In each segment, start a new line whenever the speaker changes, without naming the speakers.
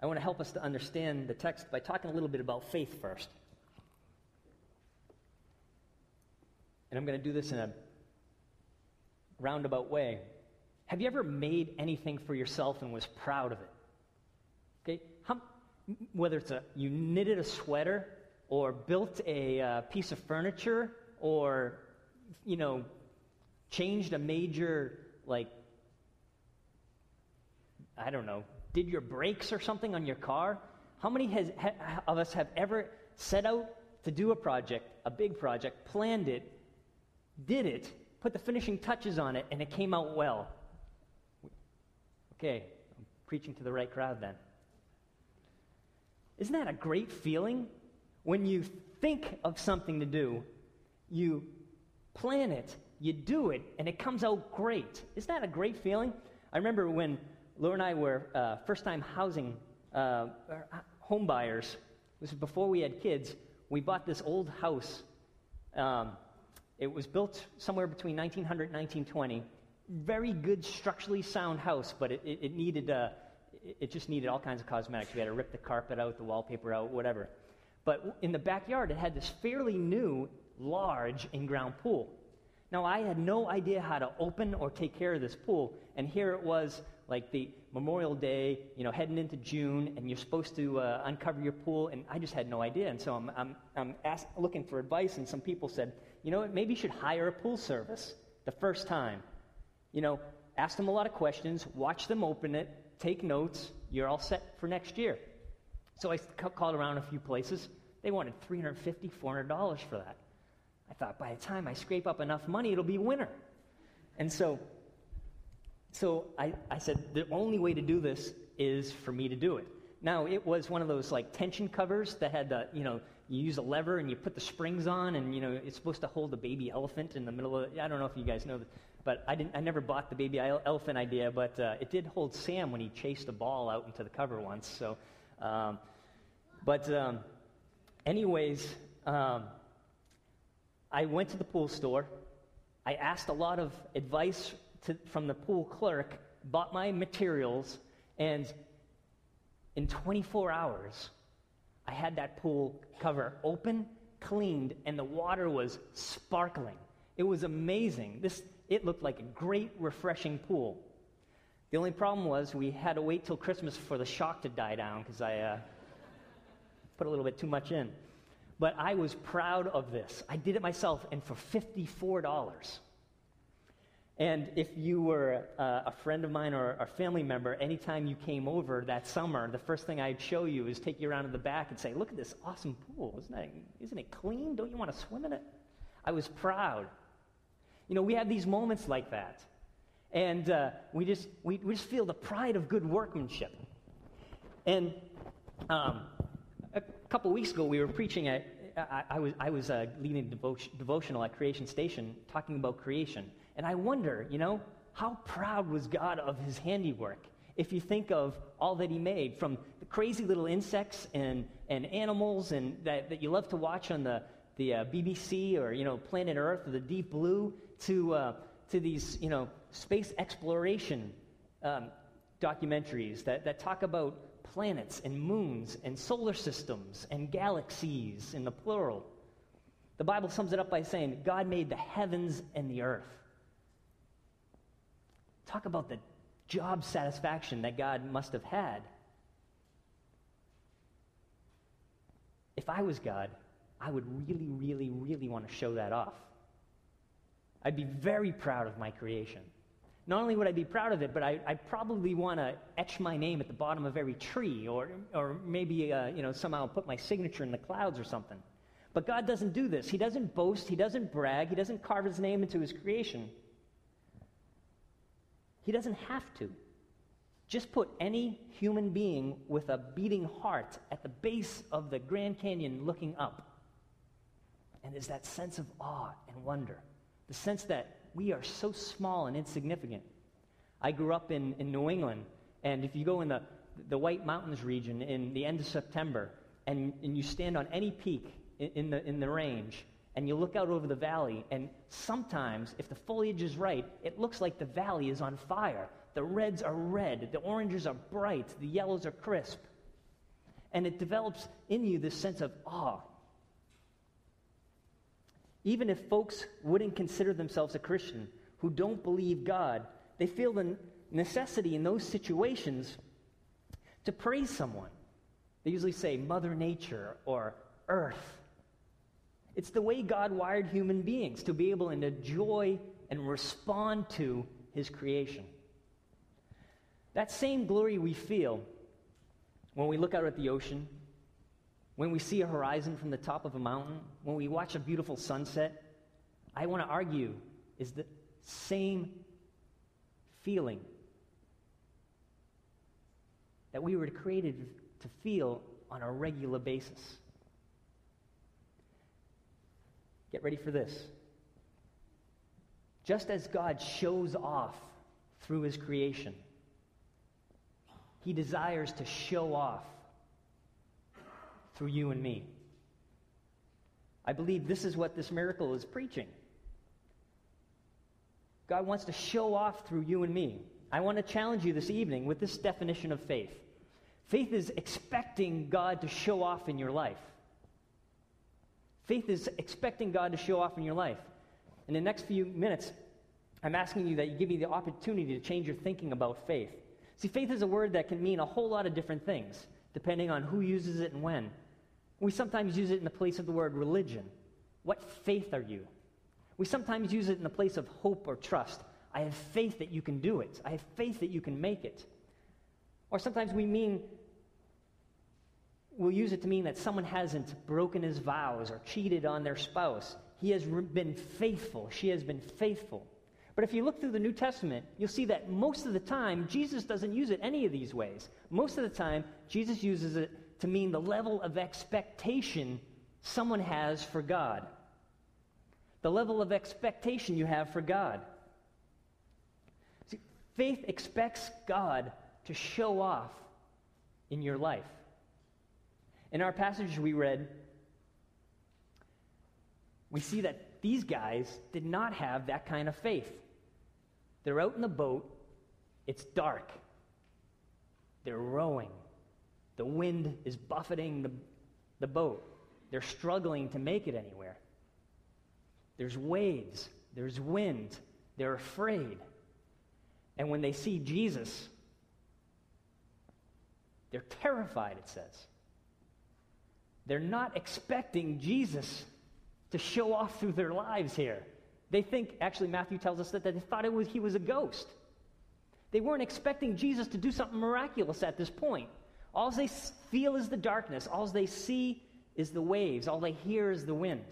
I want to help us to understand the text by talking a little bit about faith first. And I'm going to do this in a roundabout way. Have you ever made anything for yourself and was proud of it? Okay, How, whether it's a you knitted a sweater or built a uh, piece of furniture or you know changed a major like I don't know did your brakes or something on your car. How many has, ha, of us have ever set out to do a project, a big project, planned it, did it, put the finishing touches on it, and it came out well? Okay, I'm preaching to the right crowd then. Isn't that a great feeling? When you think of something to do, you plan it, you do it, and it comes out great. Isn't that a great feeling? I remember when Laura and I were uh, first time housing uh, home buyers. This was before we had kids. We bought this old house. Um, it was built somewhere between 1900 and 1920. Very good, structurally sound house, but it, it, it needed, uh, it just needed all kinds of cosmetics. We had to rip the carpet out, the wallpaper out, whatever. But in the backyard, it had this fairly new, large in ground pool. Now, I had no idea how to open or take care of this pool, and here it was like the Memorial Day, you know, heading into June, and you're supposed to uh, uncover your pool, and I just had no idea. And so I'm, I'm, I'm ask, looking for advice, and some people said, you know maybe you should hire a pool service the first time. You know, ask them a lot of questions, watch them open it, take notes, you're all set for next year. So I called around a few places. They wanted $350, $400 for that. I thought, by the time I scrape up enough money, it'll be winter. And so so I, I said, the only way to do this is for me to do it. Now, it was one of those like tension covers that had the, you know, you use a lever and you put the springs on, and, you know, it's supposed to hold a baby elephant in the middle of. I don't know if you guys know, this, but I, didn't, I never bought the baby elephant idea, but uh, it did hold Sam when he chased a ball out into the cover once. So, um, but, um, anyways, um, I went to the pool store. I asked a lot of advice to, from the pool clerk, bought my materials, and in 24 hours, I had that pool cover open, cleaned, and the water was sparkling. It was amazing. This, it looked like a great, refreshing pool. The only problem was we had to wait till Christmas for the shock to die down because I uh, put a little bit too much in. But I was proud of this. I did it myself, and for $54. And if you were uh, a friend of mine or a family member, anytime you came over that summer, the first thing I'd show you is take you around to the back and say, Look at this awesome pool. Isn't, that, isn't it clean? Don't you want to swim in it? I was proud. You know, we have these moments like that. And uh, we, just, we, we, just feel the pride of good workmanship. And um, a couple weeks ago, we were preaching at, I, was, I was uh, leading a devotion, devotional at Creation Station talking about creation. And I wonder, you know, how proud was God of his handiwork? If you think of all that he made, from the crazy little insects and, and animals and that, that you love to watch on the, the uh, BBC or, you know, Planet Earth or the Deep Blue, to, uh, to these, you know, space exploration um, documentaries that, that talk about planets and moons and solar systems and galaxies in the plural. The Bible sums it up by saying, God made the heavens and the earth. Talk about the job satisfaction that God must have had. If I was God, I would really, really, really want to show that off. I'd be very proud of my creation. Not only would I be proud of it, but I, would probably want to etch my name at the bottom of every tree, or, or maybe uh, you know, somehow put my signature in the clouds or something. But God doesn't do this. He doesn't boast, He doesn't brag, He doesn't carve His name into His creation. He doesn't have to. Just put any human being with a beating heart at the base of the Grand Canyon looking up. And there's that sense of awe and wonder, the sense that we are so small and insignificant. I grew up in, in New England, and if you go in the, the White Mountains region in the end of September, and, and you stand on any peak in, in, the, in the range, and you look out over the valley, and sometimes, if the foliage is right, it looks like the valley is on fire. The reds are red, the oranges are bright, the yellows are crisp. And it develops in you this sense of awe. Even if folks wouldn't consider themselves a Christian, who don't believe God, they feel the necessity in those situations to praise someone. They usually say Mother Nature or Earth. It's the way God wired human beings to be able to enjoy and respond to his creation. That same glory we feel when we look out at the ocean, when we see a horizon from the top of a mountain, when we watch a beautiful sunset, I want to argue is the same feeling that we were created to feel on a regular basis. Get ready for this. Just as God shows off through his creation, he desires to show off through you and me. I believe this is what this miracle is preaching. God wants to show off through you and me. I want to challenge you this evening with this definition of faith. Faith is expecting God to show off in your life. Faith is expecting God to show off in your life. In the next few minutes, I'm asking you that you give me the opportunity to change your thinking about faith. See, faith is a word that can mean a whole lot of different things, depending on who uses it and when. We sometimes use it in the place of the word religion. What faith are you? We sometimes use it in the place of hope or trust. I have faith that you can do it. I have faith that you can make it. Or sometimes we mean we'll use it to mean that someone hasn't broken his vows or cheated on their spouse. He has been faithful. She has been faithful. But if you look through the New Testament, you'll see that most of the time, Jesus doesn't use it any of these ways. Most of the time, Jesus uses it to mean the level of expectation someone has for God. The level of expectation you have for God. See, faith expects God to show off in your life. In our passage we read, we see that these guys did not have that kind of faith. They're out in the boat, it's dark, they're rowing, the wind is buffeting the, the boat, they're struggling to make it anywhere. There's waves, there's wind, they're afraid. And when they see Jesus, they're terrified, it says. They're not expecting Jesus to show off through their lives here. They think, actually, Matthew tells us that, that they thought it was, he was a ghost. They weren't expecting Jesus to do something miraculous at this point. All they feel is the darkness. All they see is the waves. All they hear is the wind.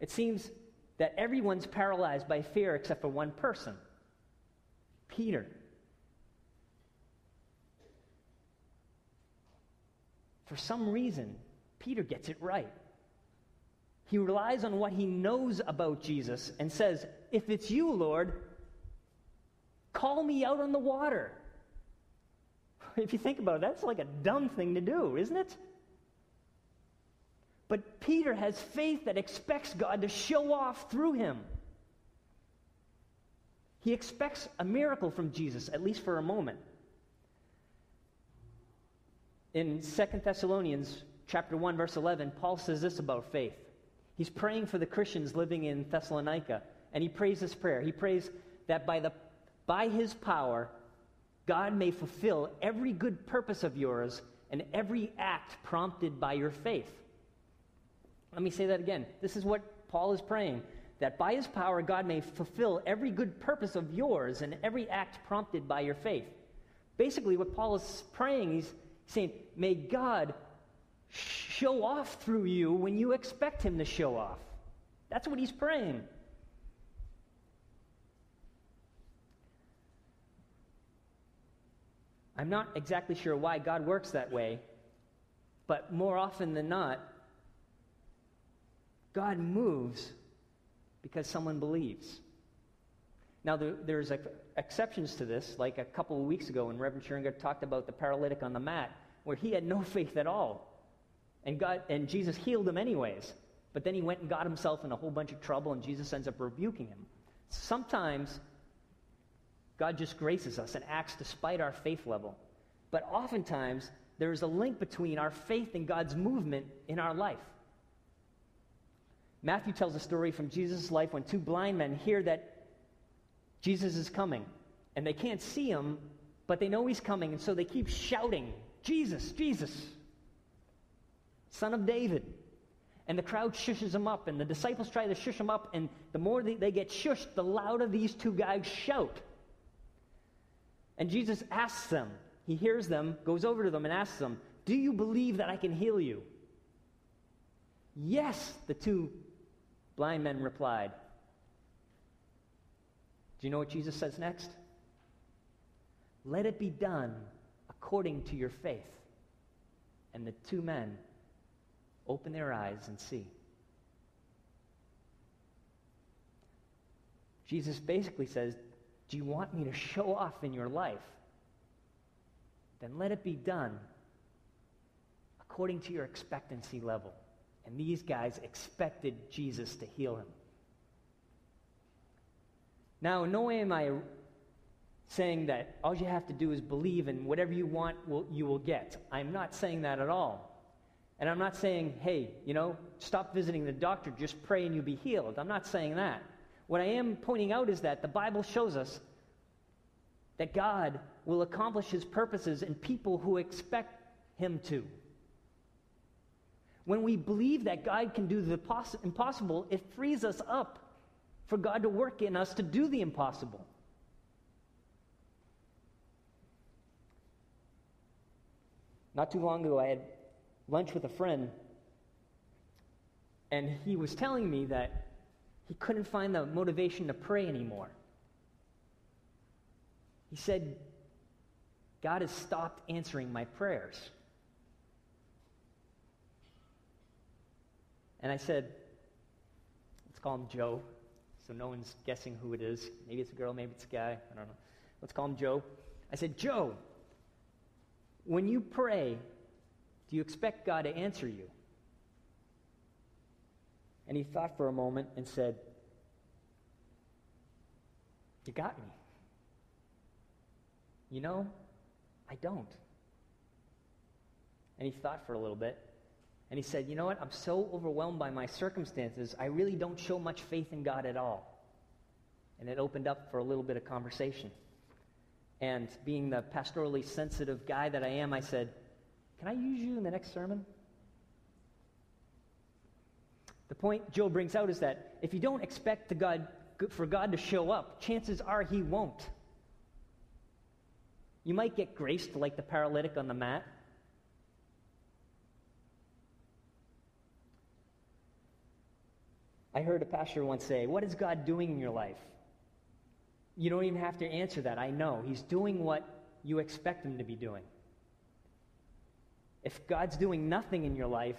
It seems that everyone's paralyzed by fear except for one person Peter. For some reason, Peter gets it right. He relies on what he knows about Jesus and says, If it's you, Lord, call me out on the water. If you think about it, that's like a dumb thing to do, isn't it? But Peter has faith that expects God to show off through him. He expects a miracle from Jesus, at least for a moment. In 2 Thessalonians chapter 1 verse 11, Paul says this about faith. He's praying for the Christians living in Thessalonica, and he prays this prayer. He prays that by, the, by his power, God may fulfill every good purpose of yours and every act prompted by your faith. Let me say that again. This is what Paul is praying that by his power, God may fulfill every good purpose of yours and every act prompted by your faith. Basically, what Paul is praying, he's saying, May God show off through you when you expect Him to show off. That's what he's praying. I'm not exactly sure why God works that way, but more often than not, God moves because someone believes. Now, there, there's a, exceptions to this, like a couple of weeks ago when Reverend Scheringer talked about the paralytic on the mat, where he had no faith at all. And, God, and Jesus healed him anyways. But then he went and got himself in a whole bunch of trouble, and Jesus ends up rebuking him. Sometimes God just graces us and acts despite our faith level. But oftentimes, there is a link between our faith and God's movement in our life. Matthew tells a story from Jesus' life when two blind men hear that Jesus is coming. And they can't see him, but they know he's coming. And so they keep shouting, Jesus, Jesus, son of David. And the crowd shushes them up, and the disciples try to shush them up. And the more they, they get shushed, the louder these two guys shout. And Jesus asks them, he hears them, goes over to them, and asks them, Do you believe that I can heal you? Yes, the two blind men replied. Do you know what Jesus says next? Let it be done according to your faith. And the two men open their eyes and see. Jesus basically says, Do you want me to show off in your life? Then let it be done according to your expectancy level. And these guys expected Jesus to heal him. Now, no way am I saying that all you have to do is believe and whatever you want will, you will get. I'm not saying that at all. And I'm not saying, hey, you know, stop visiting the doctor, just pray and you'll be healed. I'm not saying that. What I am pointing out is that the Bible shows us that God will accomplish his purposes in people who expect him to. When we believe that God can do the poss- impossible, it frees us up for God to work in us to do the impossible. Not too long ago, I had lunch with a friend, and he was telling me that he couldn't find the motivation to pray anymore. He said, God has stopped answering my prayers. And I said, let's call him Joe, so no one's guessing who it is. Maybe it's a girl, maybe it's a guy, I don't know. Let's call him Joe. I said, Joe, when you pray, do you expect God to answer you? And he thought for a moment and said, You got me. You know, I don't. And he thought for a little bit. And he said, You know what? I'm so overwhelmed by my circumstances, I really don't show much faith in God at all. And it opened up for a little bit of conversation. And being the pastorally sensitive guy that I am, I said, Can I use you in the next sermon? The point Joe brings out is that if you don't expect God, for God to show up, chances are he won't. You might get graced like the paralytic on the mat. I heard a pastor once say, What is God doing in your life? You don't even have to answer that. I know. He's doing what you expect him to be doing. If God's doing nothing in your life,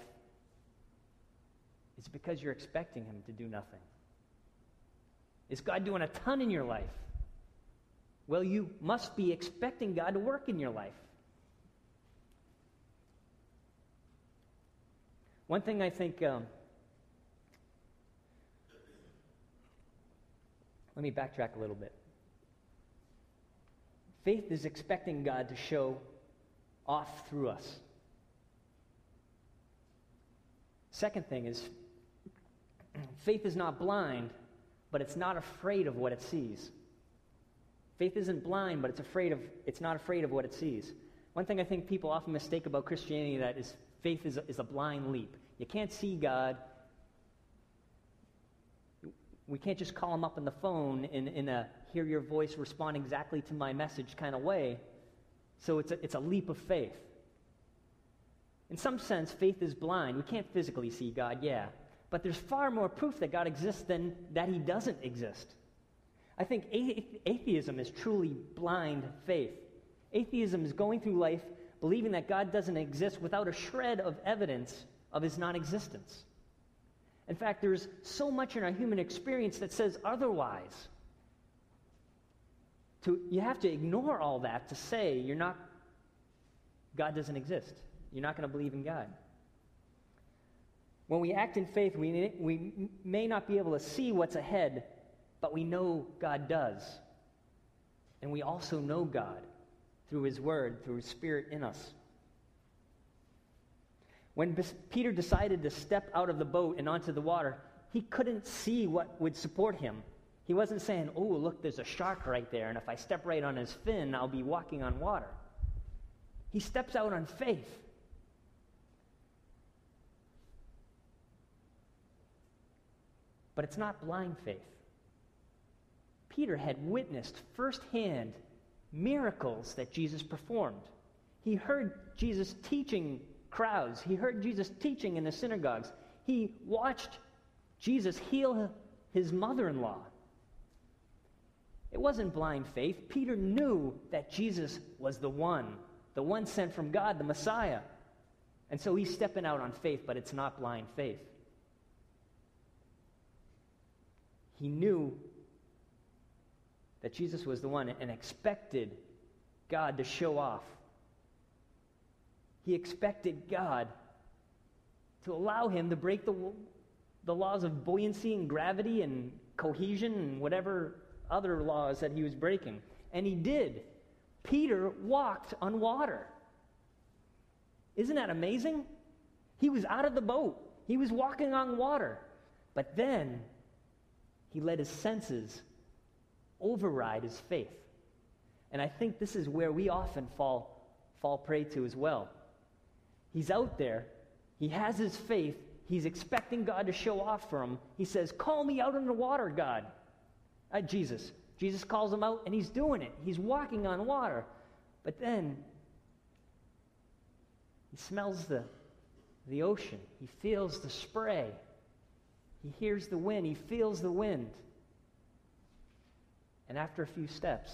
it's because you're expecting him to do nothing. Is God doing a ton in your life? Well, you must be expecting God to work in your life. One thing I think, um, let me backtrack a little bit. Faith is expecting God to show off through us. Second thing is, faith is not blind, but it's not afraid of what it sees. Faith isn't blind, but it's afraid of it's not afraid of what it sees. One thing I think people often mistake about Christianity that is faith is a, is a blind leap. You can't see God. We can't just call him up on the phone in, in a hear your voice, respond exactly to my message kind of way. So it's a, it's a leap of faith. In some sense, faith is blind. We can't physically see God, yeah. But there's far more proof that God exists than that he doesn't exist. I think atheism is truly blind faith. Atheism is going through life believing that God doesn't exist without a shred of evidence of his non existence. In fact, there's so much in our human experience that says otherwise. To, you have to ignore all that to say you're not, God doesn't exist. You're not going to believe in God. When we act in faith, we, we may not be able to see what's ahead, but we know God does. and we also know God through His Word, through His Spirit in us. When Peter decided to step out of the boat and onto the water, he couldn't see what would support him. He wasn't saying, Oh, look, there's a shark right there, and if I step right on his fin, I'll be walking on water. He steps out on faith. But it's not blind faith. Peter had witnessed firsthand miracles that Jesus performed. He heard Jesus teaching crowds, he heard Jesus teaching in the synagogues, he watched Jesus heal his mother in law. It wasn't blind faith. Peter knew that Jesus was the one, the one sent from God, the Messiah. And so he's stepping out on faith, but it's not blind faith. He knew that Jesus was the one and expected God to show off. He expected God to allow him to break the, the laws of buoyancy and gravity and cohesion and whatever other laws that he was breaking. And he did. Peter walked on water. Isn't that amazing? He was out of the boat, he was walking on water. But then he let his senses override his faith. And I think this is where we often fall, fall prey to as well. He's out there, he has his faith, he's expecting God to show off for him. He says, Call me out in the water, God. Uh, Jesus. Jesus calls him out, and he's doing it. He's walking on water. But then he smells the, the ocean, he feels the spray, he hears the wind, he feels the wind. And after a few steps,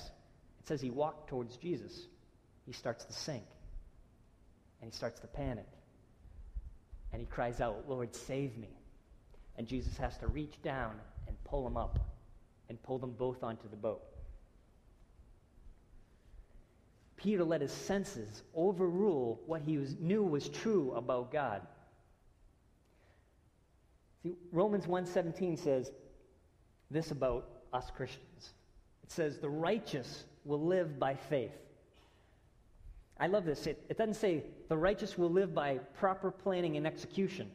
it says he walked towards Jesus. He starts to sink. And he starts to panic. And he cries out, Lord, save me. And Jesus has to reach down and pull him up and pull them both onto the boat. Peter let his senses overrule what he was, knew was true about God. See, Romans 1:17 says this about us Christians. It says, the righteous will live by faith. I love this. It, it doesn't say the righteous will live by proper planning and execution.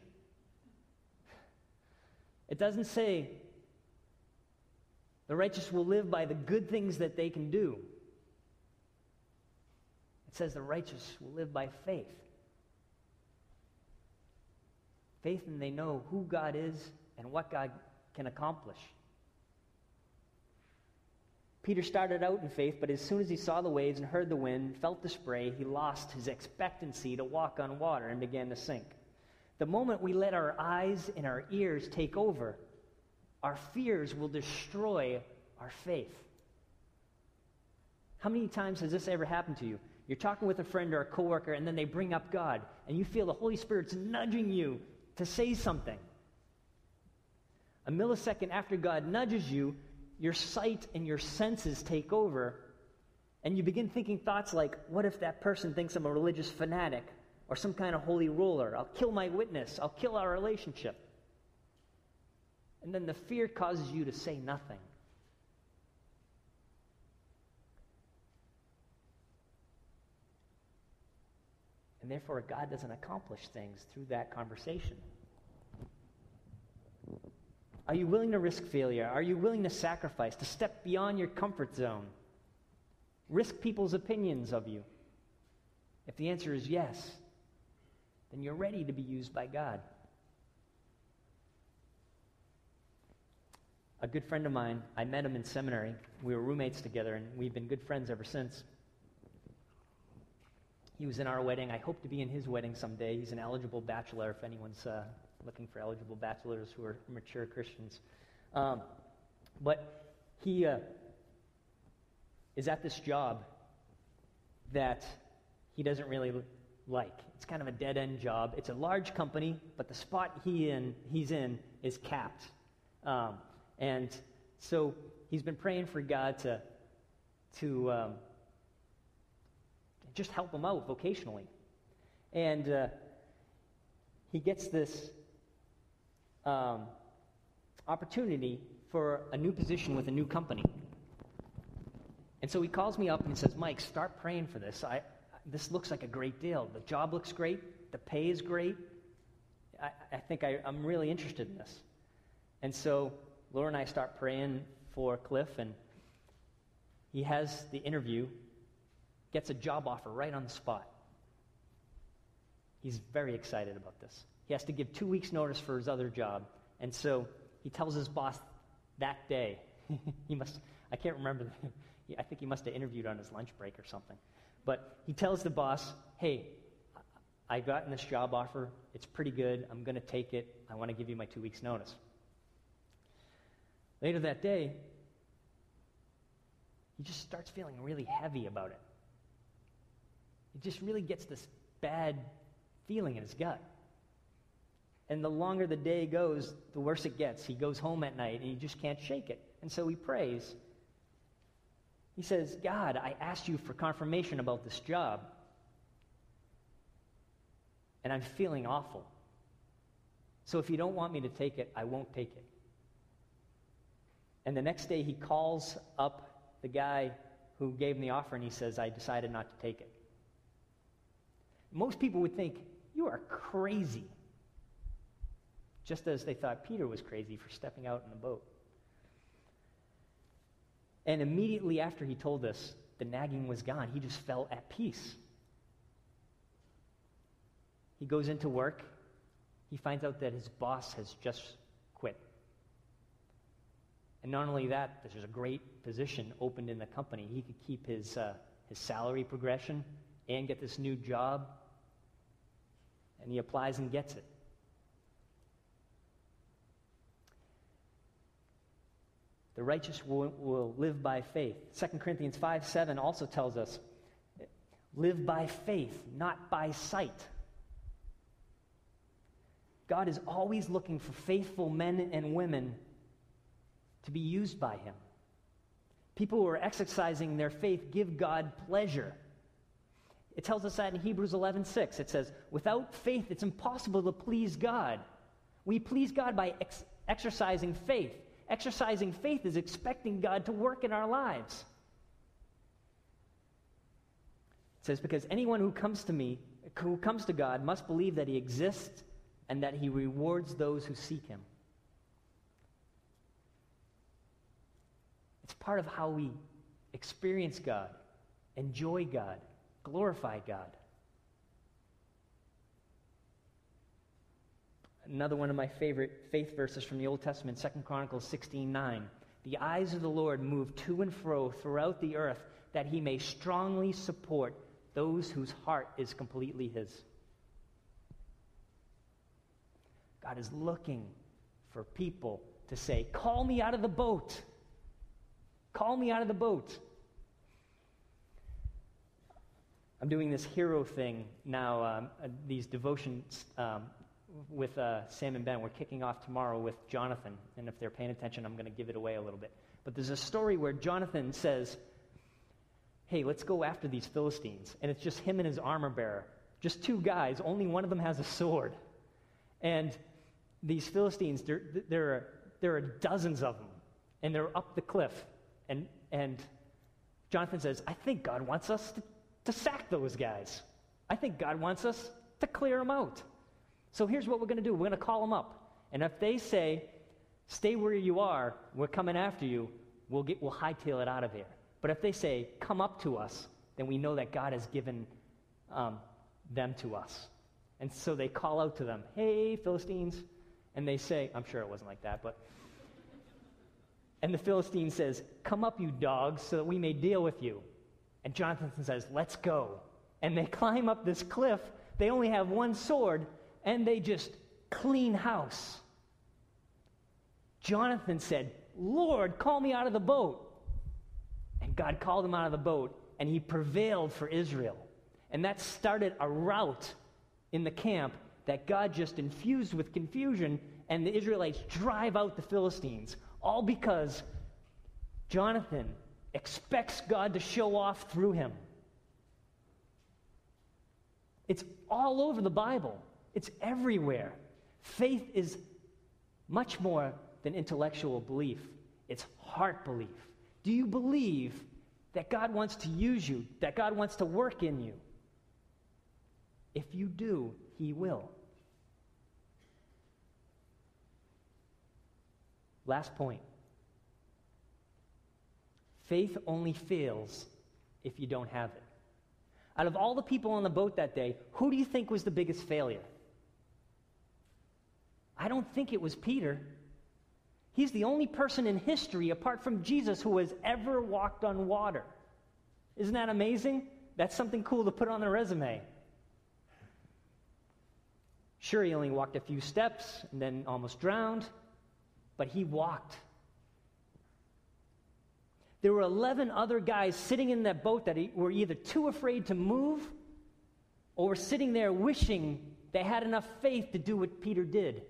It doesn't say the righteous will live by the good things that they can do. It says the righteous will live by faith. Faith and they know who God is and what God can accomplish. Peter started out in faith, but as soon as he saw the waves and heard the wind, felt the spray, he lost his expectancy to walk on water and began to sink. The moment we let our eyes and our ears take over, our fears will destroy our faith. How many times has this ever happened to you? You're talking with a friend or a coworker, and then they bring up God, and you feel the Holy Spirit's nudging you to say something. A millisecond after God nudges you, your sight and your senses take over, and you begin thinking thoughts like, what if that person thinks I'm a religious fanatic or some kind of holy roller? I'll kill my witness, I'll kill our relationship. And then the fear causes you to say nothing. And therefore, God doesn't accomplish things through that conversation. Are you willing to risk failure? Are you willing to sacrifice, to step beyond your comfort zone? Risk people's opinions of you? If the answer is yes, then you're ready to be used by God. A good friend of mine, I met him in seminary. We were roommates together, and we've been good friends ever since. He was in our wedding. I hope to be in his wedding someday. He's an eligible bachelor if anyone's uh, looking for eligible bachelors who are mature Christians. Um, but he uh, is at this job that he doesn't really like. It's kind of a dead end job. It's a large company, but the spot he in, he's in is capped. Um, and so he's been praying for God to, to um, just help him out vocationally. And uh, he gets this um, opportunity for a new position with a new company. And so he calls me up and he says, Mike, start praying for this. I, this looks like a great deal. The job looks great, the pay is great. I, I think I, I'm really interested in this. And so Laura and I start praying for Cliff, and he has the interview, gets a job offer right on the spot. He's very excited about this. He has to give two weeks' notice for his other job. And so he tells his boss that day, he must, I can't remember, I think he must have interviewed on his lunch break or something. But he tells the boss, hey, I've gotten this job offer. It's pretty good. I'm going to take it. I want to give you my two weeks' notice. Later that day, he just starts feeling really heavy about it. He just really gets this bad feeling in his gut. And the longer the day goes, the worse it gets. He goes home at night and he just can't shake it. And so he prays. He says, God, I asked you for confirmation about this job, and I'm feeling awful. So if you don't want me to take it, I won't take it. And the next day he calls up the guy who gave him the offer and he says, I decided not to take it. Most people would think, You are crazy. Just as they thought Peter was crazy for stepping out in the boat. And immediately after he told us, the nagging was gone. He just felt at peace. He goes into work. He finds out that his boss has just quit. And not only that, there's a great position opened in the company. He could keep his, uh, his salary progression and get this new job and he applies and gets it. The righteous will, will live by faith. 2 Corinthians 5 7 also tells us live by faith, not by sight. God is always looking for faithful men and women to be used by Him. People who are exercising their faith give God pleasure. It tells us that in Hebrews 11:6. It says, "Without faith it's impossible to please God." We please God by ex- exercising faith. Exercising faith is expecting God to work in our lives. It says, "Because anyone who comes to me, who comes to God, must believe that he exists and that he rewards those who seek him." It's part of how we experience God, enjoy God, glorify God. Another one of my favorite faith verses from the Old Testament, 2 Chronicles 16 9. The eyes of the Lord move to and fro throughout the earth that he may strongly support those whose heart is completely his. God is looking for people to say, Call me out of the boat. Call me out of the boat. I'm doing this hero thing now, um, uh, these devotions um, with uh, Sam and Ben. We're kicking off tomorrow with Jonathan, and if they're paying attention, I'm going to give it away a little bit. But there's a story where Jonathan says, Hey, let's go after these Philistines. And it's just him and his armor bearer. Just two guys, only one of them has a sword. And these Philistines, there, there, are, there are dozens of them, and they're up the cliff. And, and Jonathan says, I think God wants us to to sack those guys. I think God wants us to clear them out. So here's what we're going to do we're going to call them up. And if they say, stay where you are, we're coming after you, we'll, get, we'll hightail it out of here. But if they say, come up to us, then we know that God has given um, them to us. And so they call out to them, hey, Philistines. And they say, I'm sure it wasn't like that, but. And the Philistine says, Come up, you dogs, so that we may deal with you. And Jonathan says, Let's go. And they climb up this cliff. They only have one sword, and they just clean house. Jonathan said, Lord, call me out of the boat. And God called him out of the boat, and he prevailed for Israel. And that started a rout in the camp that God just infused with confusion, and the Israelites drive out the Philistines, all because Jonathan expects God to show off through him. It's all over the Bible, it's everywhere. Faith is much more than intellectual belief, it's heart belief. Do you believe that God wants to use you, that God wants to work in you. If you do, He will. Last point faith only fails if you don't have it. Out of all the people on the boat that day, who do you think was the biggest failure? I don't think it was Peter. He's the only person in history, apart from Jesus, who has ever walked on water. Isn't that amazing? That's something cool to put on a resume. Sure, he only walked a few steps and then almost drowned, but he walked. There were 11 other guys sitting in that boat that were either too afraid to move or were sitting there wishing they had enough faith to do what Peter did.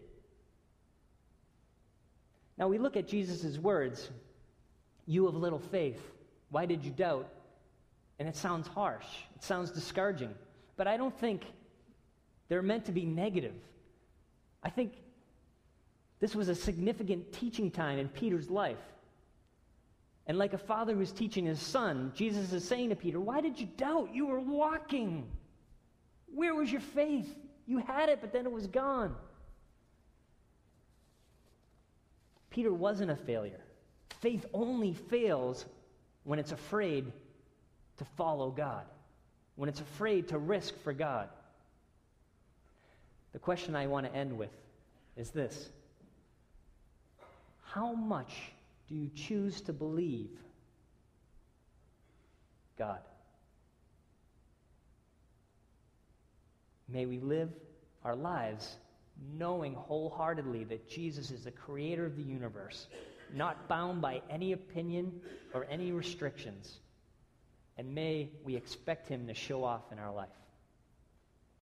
Now we look at Jesus' words, You of little faith, why did you doubt? And it sounds harsh, it sounds discouraging. But I don't think they're meant to be negative. I think this was a significant teaching time in Peter's life. And like a father who's teaching his son, Jesus is saying to Peter, Why did you doubt? You were walking. Where was your faith? You had it, but then it was gone. Peter wasn't a failure. Faith only fails when it's afraid to follow God, when it's afraid to risk for God. The question I want to end with is this How much do you choose to believe God? May we live our lives knowing wholeheartedly that Jesus is the creator of the universe, not bound by any opinion or any restrictions. And may we expect him to show off in our life.